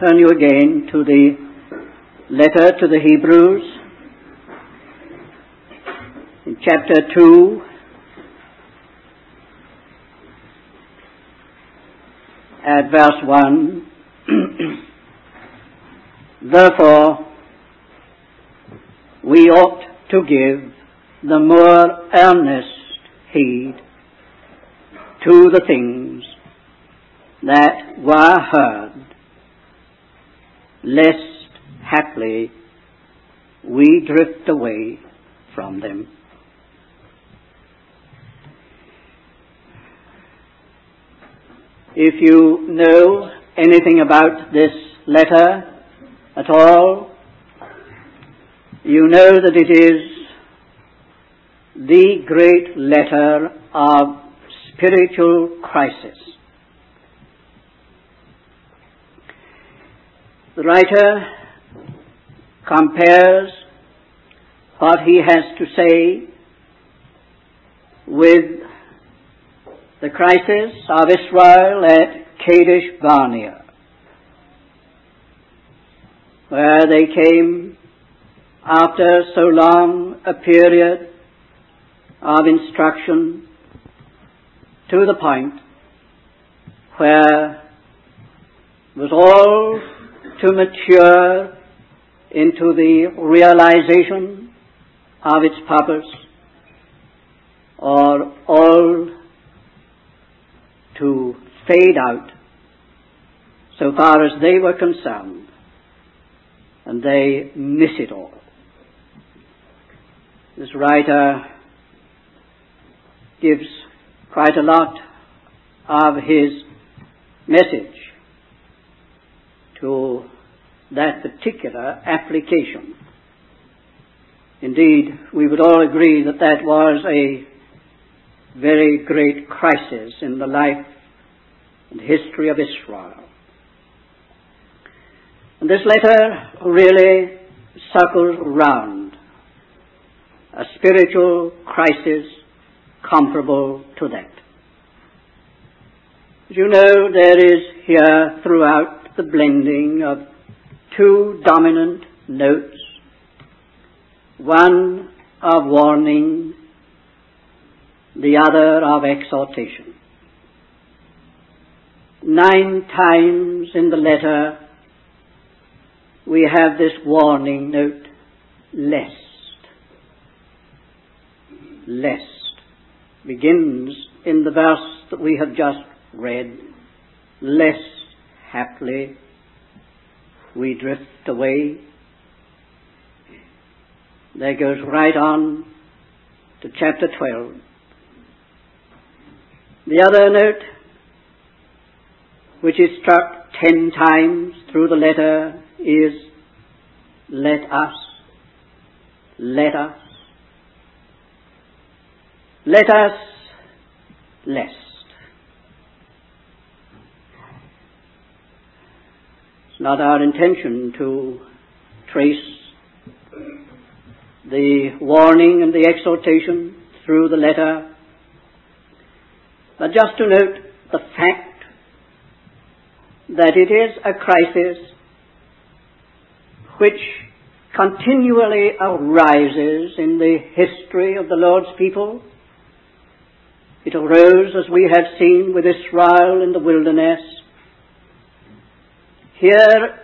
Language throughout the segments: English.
Turn you again to the letter to the Hebrews in chapter 2. At verse 1. Therefore, we ought to give the more earnest heed to the things that were heard lest haply we drift away from them. If you know anything about this letter at all, you know that it is the great letter of spiritual crisis. The writer compares what he has to say with the crisis of Israel at Kadesh Barnea, where they came after so long a period of instruction to the point where was all to mature into the realization of its purpose or all to fade out so far as they were concerned and they miss it all. This writer gives quite a lot of his message to that particular application. Indeed, we would all agree that that was a very great crisis in the life and history of Israel. And this letter really circles round a spiritual crisis comparable to that. As you know, there is here throughout the blending of two dominant notes, one of warning, the other of exhortation. Nine times in the letter we have this warning note, lest. Lest. Begins in the verse that we have just read, lest haply we drift away. That goes right on to chapter 12. The other note, which is struck ten times through the letter, is let us, let us, let us lest. Not our intention to trace the warning and the exhortation through the letter, but just to note the fact that it is a crisis which continually arises in the history of the Lord's people. It arose, as we have seen, with Israel in the wilderness. Here,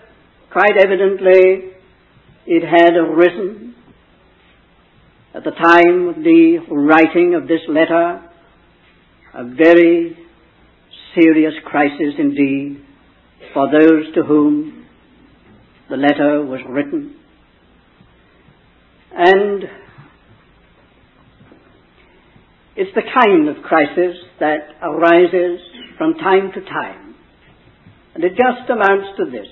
quite evidently, it had arisen at the time of the writing of this letter, a very serious crisis indeed for those to whom the letter was written. And it's the kind of crisis that arises from time to time And it just amounts to this.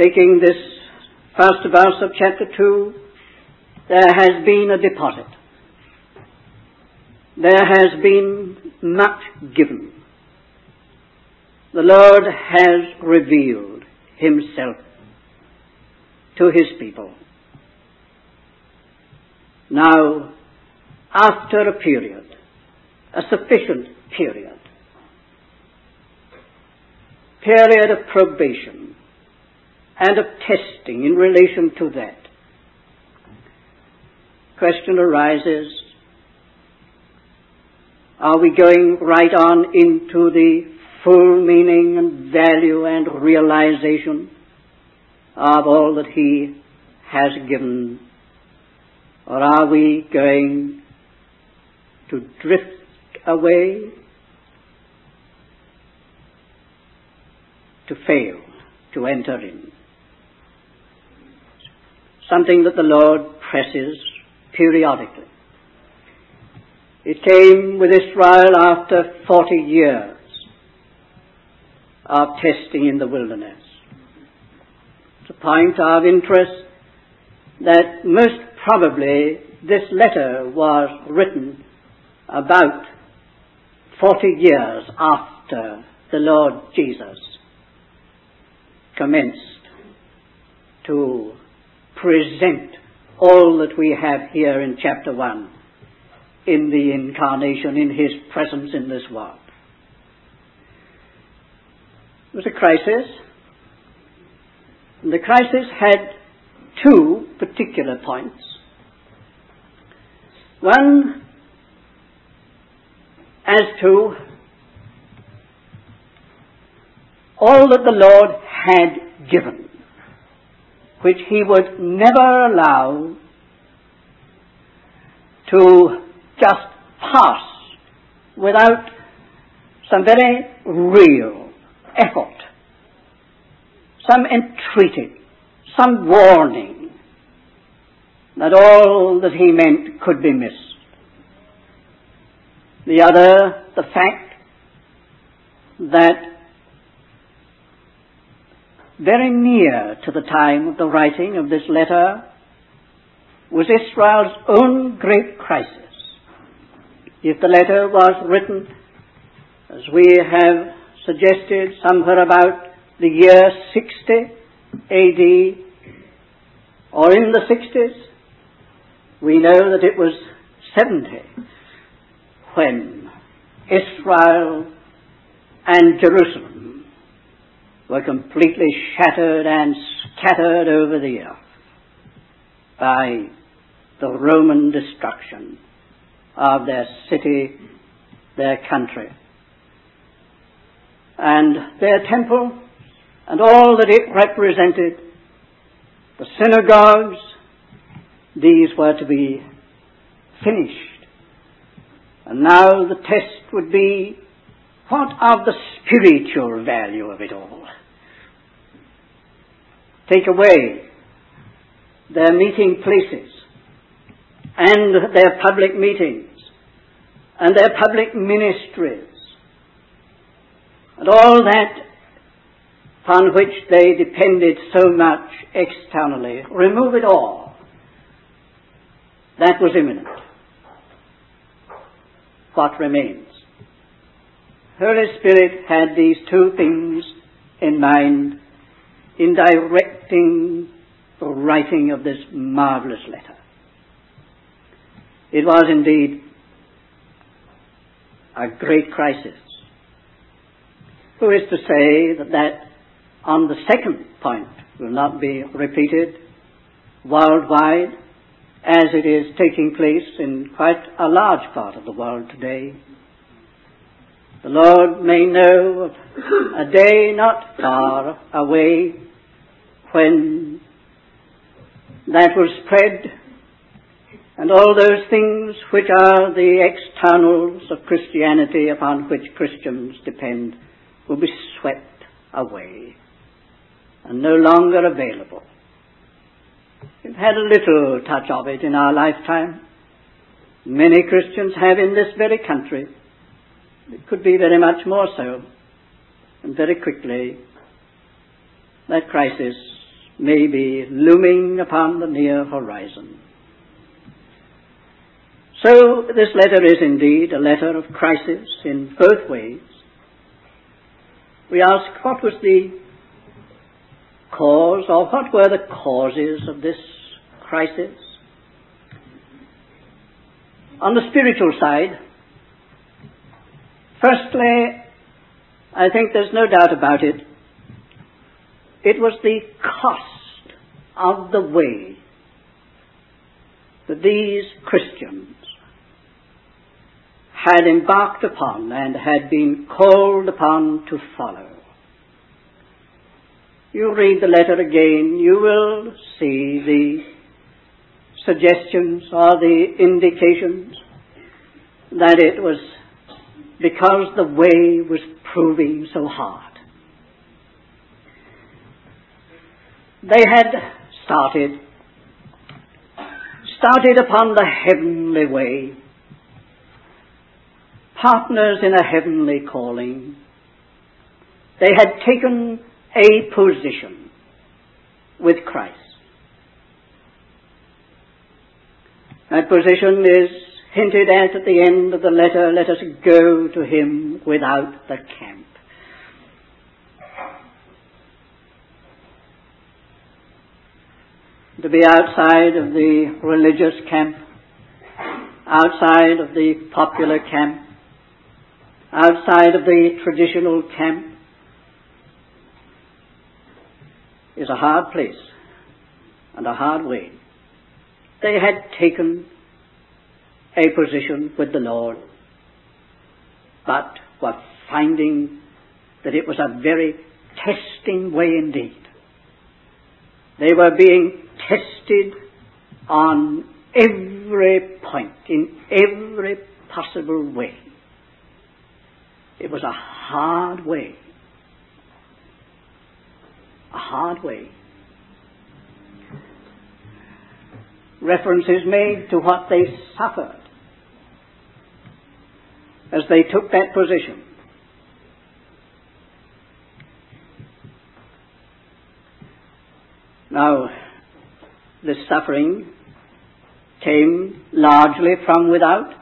Taking this first verse of chapter 2, there has been a deposit. There has been much given. The Lord has revealed Himself to His people. Now, after a period, a sufficient period, period of probation and of testing in relation to that, question arises, are we going right on into the full meaning and value and realization of all that He has given? Or are we going to drift away to fail to enter in? Something that the Lord presses periodically. It came with Israel after 40 years of testing in the wilderness. It's a point of interest that most probably this letter was written about 40 years after the Lord Jesus commenced to present all that we have here in chapter 1 in the incarnation, in his presence in this world. It was a crisis. And the crisis had two particular points. One, as to all that the Lord had given which he would never allow to just pass without some very real effort, some entreaty, some warning that all that he meant could be missed. The other, the fact that very near to the time of the writing of this letter was Israel's own great crisis. If the letter was written, as we have suggested, somewhere about the year 60 AD, or in the 60s, we know that it was 70 when Israel and Jerusalem were completely shattered and scattered over the earth by the Roman destruction of their city, their country, and their temple, and all that it represented, the synagogues, these were to be finished. And now the test would be what of the spiritual value of it all? Take away their meeting places and their public meetings and their public ministries and all that upon which they depended so much externally. Remove it all. That was imminent. What remains? Holy Spirit had these two things in mind in directing the writing of this marvelous letter. It was indeed a great crisis. Who is to say that that on the second point will not be repeated worldwide as it is taking place in quite a large part of the world today? The Lord may know of a day not far away when that will spread and all those things which are the externals of Christianity upon which Christians depend will be swept away and no longer available. We've had a little touch of it in our lifetime. Many Christians have in this very country. It could be very much more so. and very quickly that crisis may be looming upon the near horizon. So this letter is indeed a letter of crisis in both ways. We ask what was the cause or what were the causes of this crisis? On the spiritual side, firstly, I think there's no doubt about it, it was the cost of the way that these Christians had embarked upon and had been called upon to follow. You read the letter again, you will see the suggestions or the indications that it was because the way was proving so hard. They had started, started upon the heavenly way, partners in a heavenly calling. They had taken a position with Christ. That position is hinted at at the end of the letter. Let us go to him without the camp. To be outside of the religious camp, outside of the popular camp, outside of the traditional camp, is a hard place and a hard way. They had taken a position with the Lord, but were finding that it was a very testing way indeed. They were being tested on every point, in every possible way. It was a hard way. A hard way. Reference is made to what they suffered as they took that position. Now, this suffering came largely from without.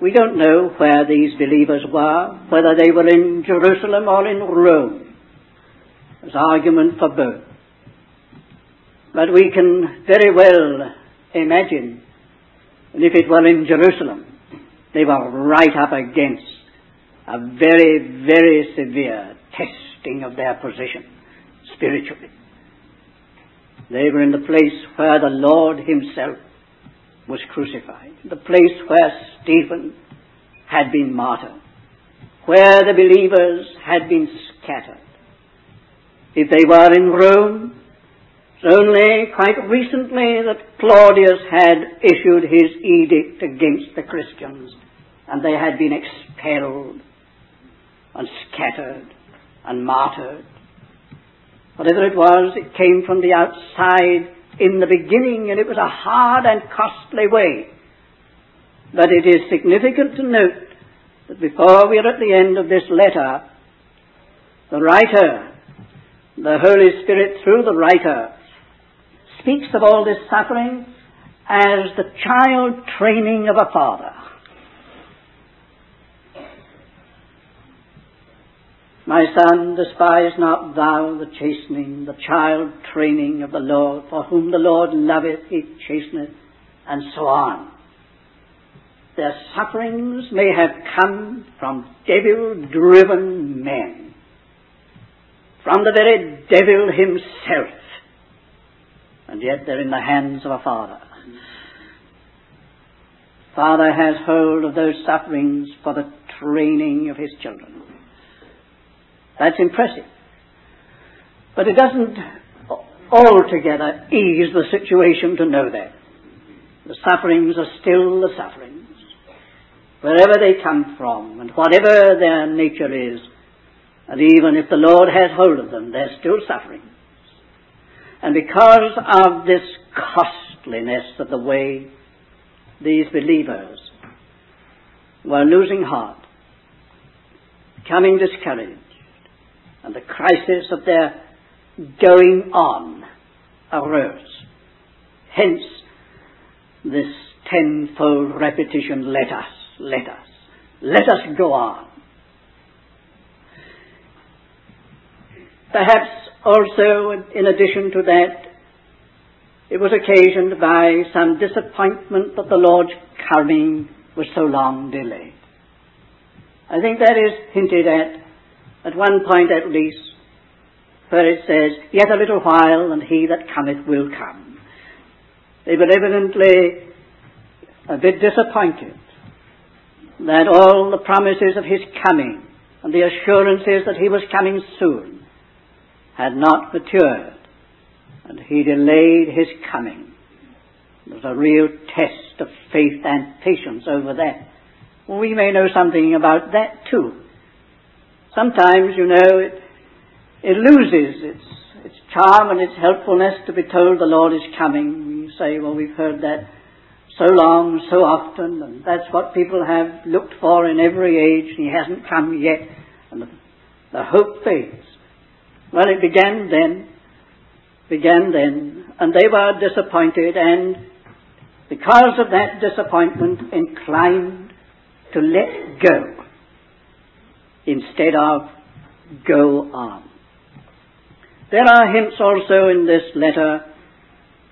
We don't know where these believers were, whether they were in Jerusalem or in Rome. as argument for both. But we can very well imagine and if it were in Jerusalem, they were right up against a very, very severe testing of their position spiritually. They were in the place where the Lord Himself was crucified, the place where Stephen had been martyred, where the believers had been scattered. If they were in Rome, it's only quite recently that Claudius had issued his edict against the Christians, and they had been expelled and scattered and martyred. Whatever it was, it came from the outside in the beginning, and it was a hard and costly way. But it is significant to note that before we are at the end of this letter, the writer, the Holy Spirit through the writer, speaks of all this suffering as the child training of a father. My son, despise not thou the chastening, the child training of the Lord, for whom the Lord loveth, he chasteneth, and so on. Their sufferings may have come from devil driven men, from the very devil himself and yet they're in the hands of a Father. Father has hold of those sufferings for the training of His children. That's impressive. But it doesn't altogether ease the situation to know that. The sufferings are still the sufferings. Wherever they come from and whatever their nature is, and even if the Lord has hold of them, they're still suffering. And because of this costliness of the way these believers were losing heart, becoming discouraged, and the crisis of their going on arose. Hence, this tenfold repetition, let us, let us, let us go on. Perhaps also, in addition to that, it was occasioned by some disappointment that the Lord's coming was so long delayed. I think that is hinted at, at one point at least, where it says, Yet a little while, and he that cometh will come. They were evidently a bit disappointed that all the promises of his coming and the assurances that he was coming soon had not matured, and he delayed his coming. There was a real test of faith and patience over that. We may know something about that too. Sometimes, you know, it, it loses its, its charm and its helpfulness to be told the Lord is coming. You say, well, we've heard that so long, so often, and that's what people have looked for in every age, and he hasn't come yet, and the, the hope fades. Well, it began then, began then, and they were disappointed, and because of that disappointment, inclined to let go instead of go on. There are hints also in this letter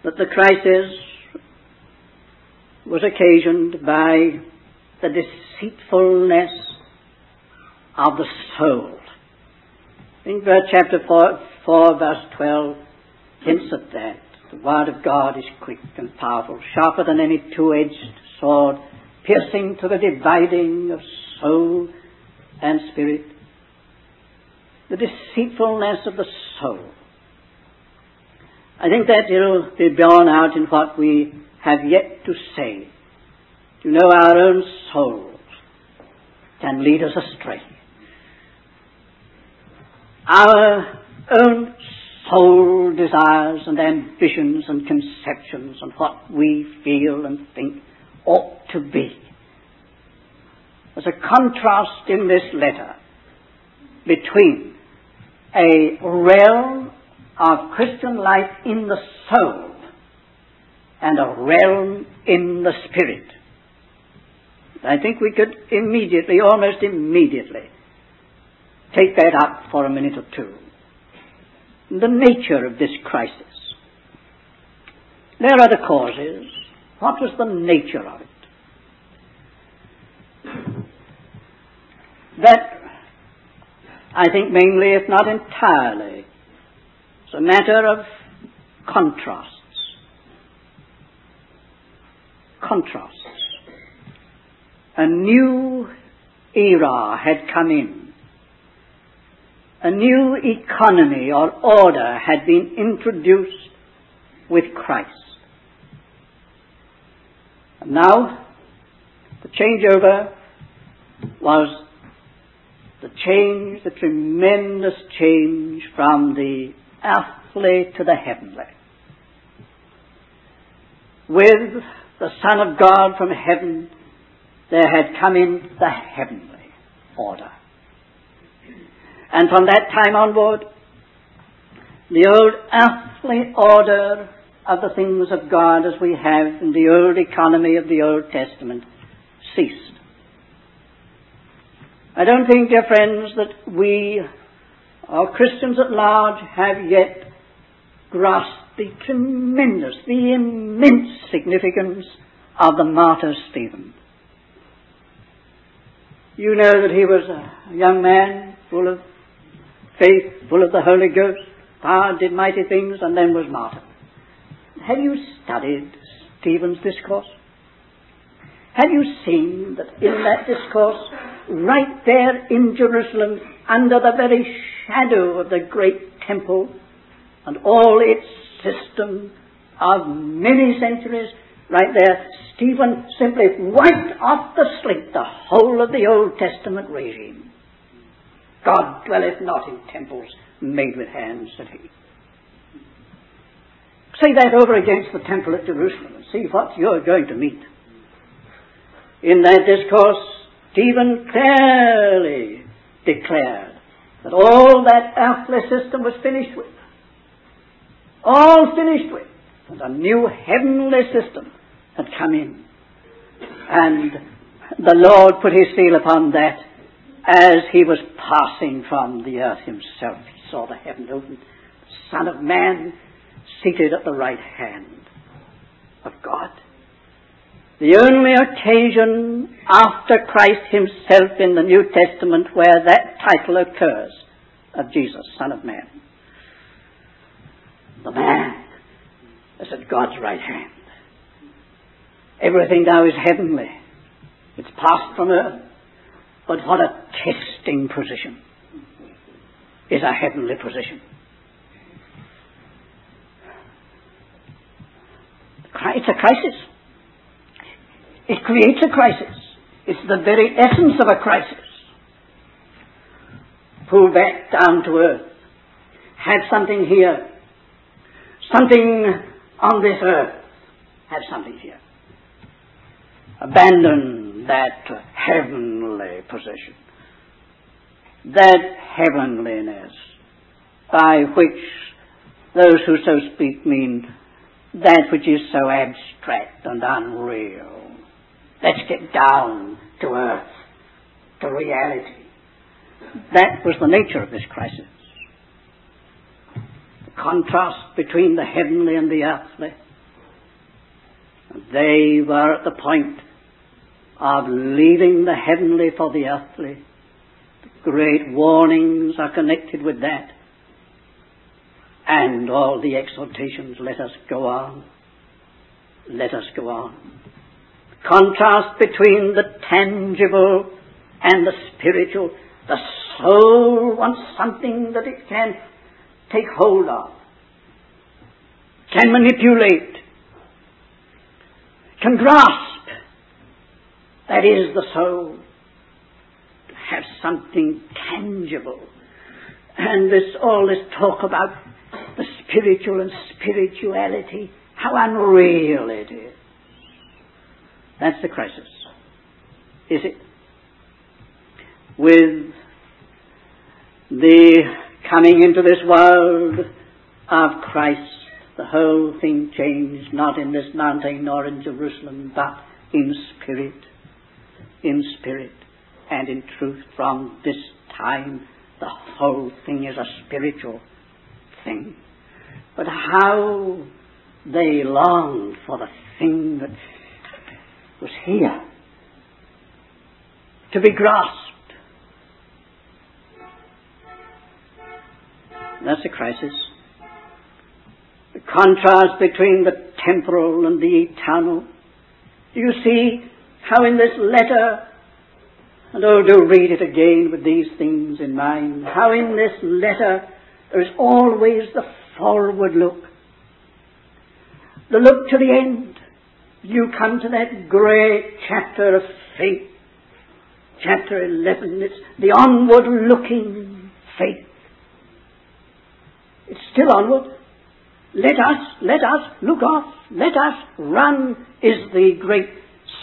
that the crisis was occasioned by the deceitfulness of the soul. In verse chapter 4, 4, verse 12 hints at that. The word of God is quick and powerful, sharper than any two-edged sword, piercing to the dividing of soul and spirit. The deceitfulness of the soul. I think that it will be borne out in what we have yet to say. You know, our own souls can lead us astray. Our own soul desires and ambitions and conceptions and what we feel and think ought to be. There's a contrast in this letter between a realm of Christian life in the soul and a realm in the spirit. I think we could immediately, almost immediately, take that up for a minute or two. The nature of this crisis. There are the causes. What was the nature of it? That, I think mainly, if not entirely, is a matter of contrasts. Contrasts. A new era had come in. A new economy or order had been introduced with Christ. And now, the changeover was the change, the tremendous change from the earthly to the heavenly. With the Son of God from heaven, there had come in the heavenly order. And from that time onward, the old earthly order of the things of God as we have in the old economy of the Old Testament ceased. I don't think, dear friends, that we, our Christians at large, have yet grasped the tremendous, the immense significance of the martyr Stephen. You know that he was a young man full of faith, full of the Holy Ghost, power, did mighty things, and then was martyred. Have you studied Stephen's discourse? Have you seen that in that discourse, right there in Jerusalem, under the very shadow of the great temple and all its system of many centuries, right there, Stephen simply wiped off the slate the whole of the Old Testament regime. God dwelleth not in temples made with hands, said he. Say that over against the temple at Jerusalem and see what you're going to meet. In that discourse, Stephen clearly declared that all that earthly system was finished with. All finished with. And a new heavenly system had come in. And the Lord put his seal upon that as he was passing from the earth himself. He saw the heaven open, the Son of Man seated at the right hand of God. The only occasion after Christ himself in the New Testament where that title occurs of Jesus, Son of Man. The man is at God's right hand. Everything now is heavenly. It's passed from earth. But what a testing position is a heavenly position. It's a crisis. It creates a crisis. It's the very essence of a crisis. Pull back down to earth. Have something here. Something on this earth. Have something here. Abandon that heavenly possession. That heavenliness by which those who so speak mean that which is so abstract and unreal. Let's get down to earth, to reality. That was the nature of this crisis. The contrast between the heavenly and the earthly. They were at the point of leaving the heavenly for the earthly. The great warnings are connected with that and all the exhortations, let us go on. Let us go on. Contrast between the tangible and the spiritual. The soul wants something that it can take hold of, can manipulate, can grasp. That is the soul. To have something tangible. And this, all this talk about the spiritual and spirituality, how unreal it is. That's the crisis. Is it? With the coming into this world of Christ, the whole thing changed, not in this mountain nor in Jerusalem, but in spirit, in spirit and in truth. From this time, the whole thing is a spiritual thing. But how they longed for the thing that was here to be grasped. That's a crisis. The contrast between the temporal and the eternal. You see how in this letter, and oh, do read it again with these things in mind, how in this letter there's always the forward look. The look to the end. You come to that great chapter of faith. Chapter 11. It's the onward looking faith. It's still onward. Let us, let us look off. Let us run is the great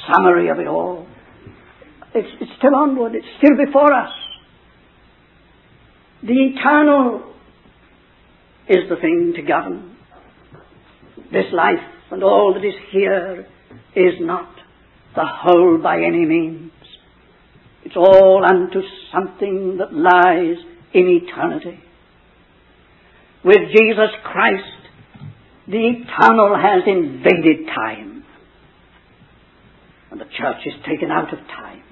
summary of it all. It's, it's still onward. It's still before us. The eternal is the thing to govern. This life and all that is here is not the whole by any means. It's all unto something that lies in eternity. With Jesus Christ, the eternal has invaded time. And the church is taken out of time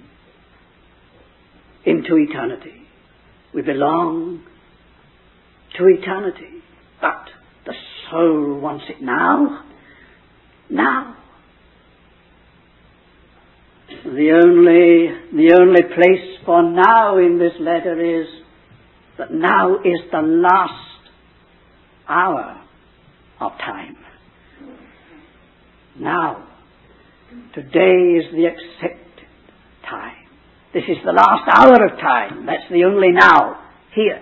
into eternity. We belong to eternity. But the soul wants it now. Now. The only, the only place for now in this letter is that now is the last hour of time. Now. Today is the accepted time. This is the last hour of time. That's the only now. Here.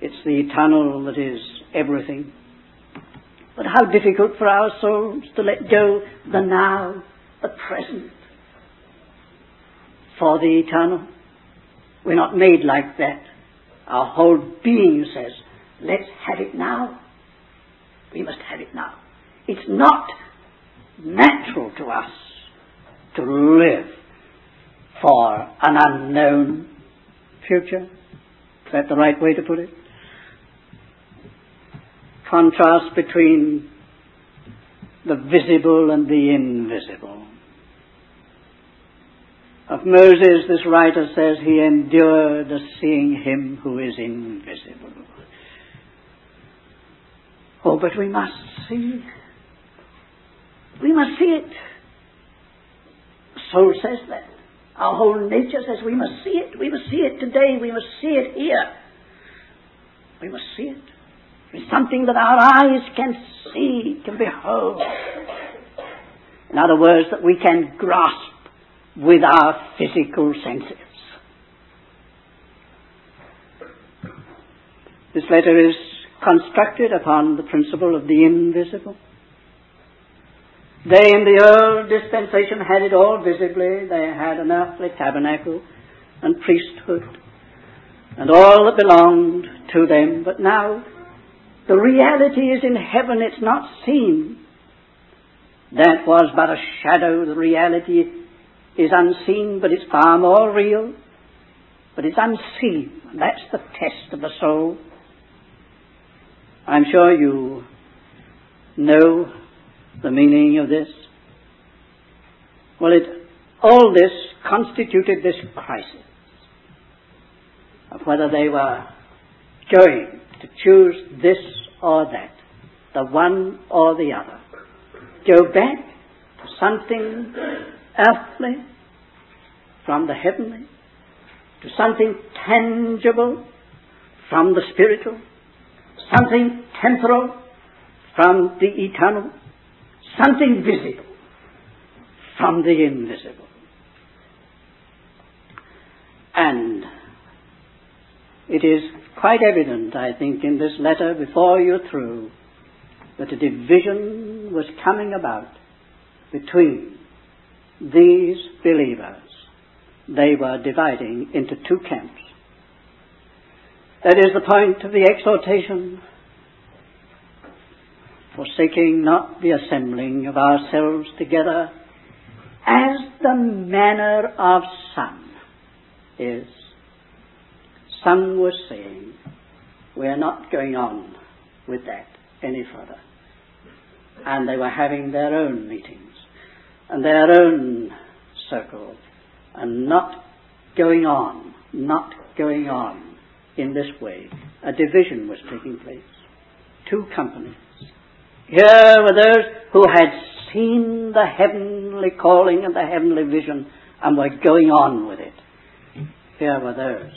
It's the eternal that is everything. But how difficult for our souls to let go the now, the present, for the eternal. We're not made like that. Our whole being says, let's have it now. We must have it now. It's not natural to us to live for an unknown future. Is that the right way to put it? Contrast between the visible and the invisible. Of Moses, this writer says he endured as seeing him who is invisible. Oh, but we must see. We must see it. The soul says that. Our whole nature says we must see it. We must see it today. We must see it here. We must see it. It's something that our eyes can see, can behold. In other words, that we can grasp with our physical senses. This letter is constructed upon the principle of the invisible. They in the old dispensation had it all visibly. They had an earthly tabernacle and priesthood and all that belonged to them. But now the reality is in heaven. It's not seen. That was but a shadow. The reality is unseen, but it's far more real. But it's unseen. That's the test of the soul. I'm sure you know the meaning of this? Well, it, all this constituted this crisis of whether they were going to choose this or that, the one or the other. Go back to something earthly from the heavenly, to something tangible from the spiritual, something temporal from the eternal, something visible from the invisible. And it is quite evident, I think, in this letter before you're through, that a division was coming about between these believers. They were dividing into two camps. That is the point of the exhortation forsaking not the assembling of ourselves together, as the manner of some is. Some were saying, we are not going on with that any further. And they were having their own meetings and their own circle and not going on, not going on in this way. A division was taking place. Two companies. Here were those who had seen the heavenly calling and the heavenly vision and were going on with it. Here were those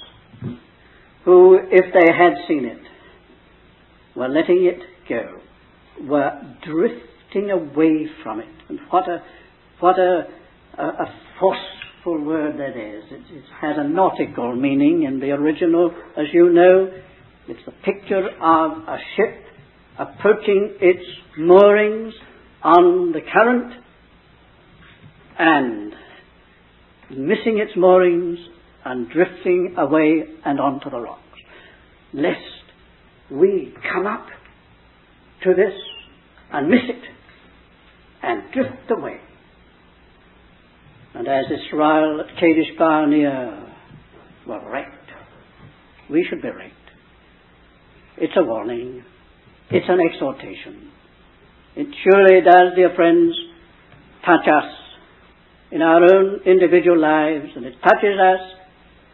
who, if they had seen it, were letting it go, were drifting away from it. And what a, what a, a, a forceful word that is. It, it has a nautical meaning in the original, as you know. It's the picture of a ship approaching its moorings on the current and missing its moorings and drifting away and onto the rocks. Lest we come up to this and miss it and drift away. And as Israel at Kadesh Barnea were wrecked, we should be wrecked. It's a warning. It's an exhortation. It surely does, dear friends, touch us in our own individual lives, and it touches us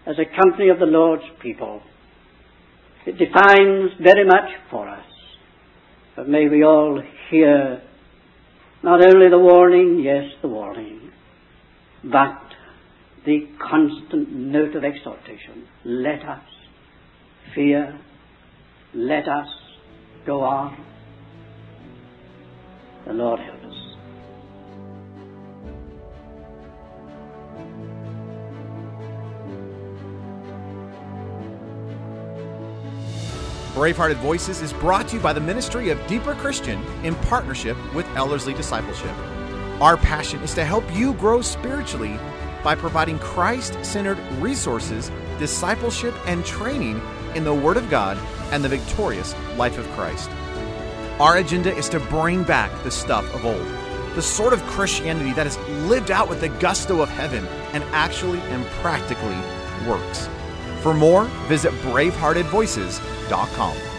as a company of the Lord's people. It defines very much for us. But may we all hear not only the warning, yes, the warning, but the constant note of exhortation. Let us fear, let us go on. The Lord help Bravehearted Voices is brought to you by the Ministry of Deeper Christian in partnership with Ellerslie Discipleship. Our passion is to help you grow spiritually by providing Christ centered resources discipleship, and training in the Word of God and the victorious life of Christ. Our agenda is to bring back the stuff of old, the sort of Christianity that is lived out with the gusto of heaven and actually and practically works. For more, visit braveheartedvoices.com.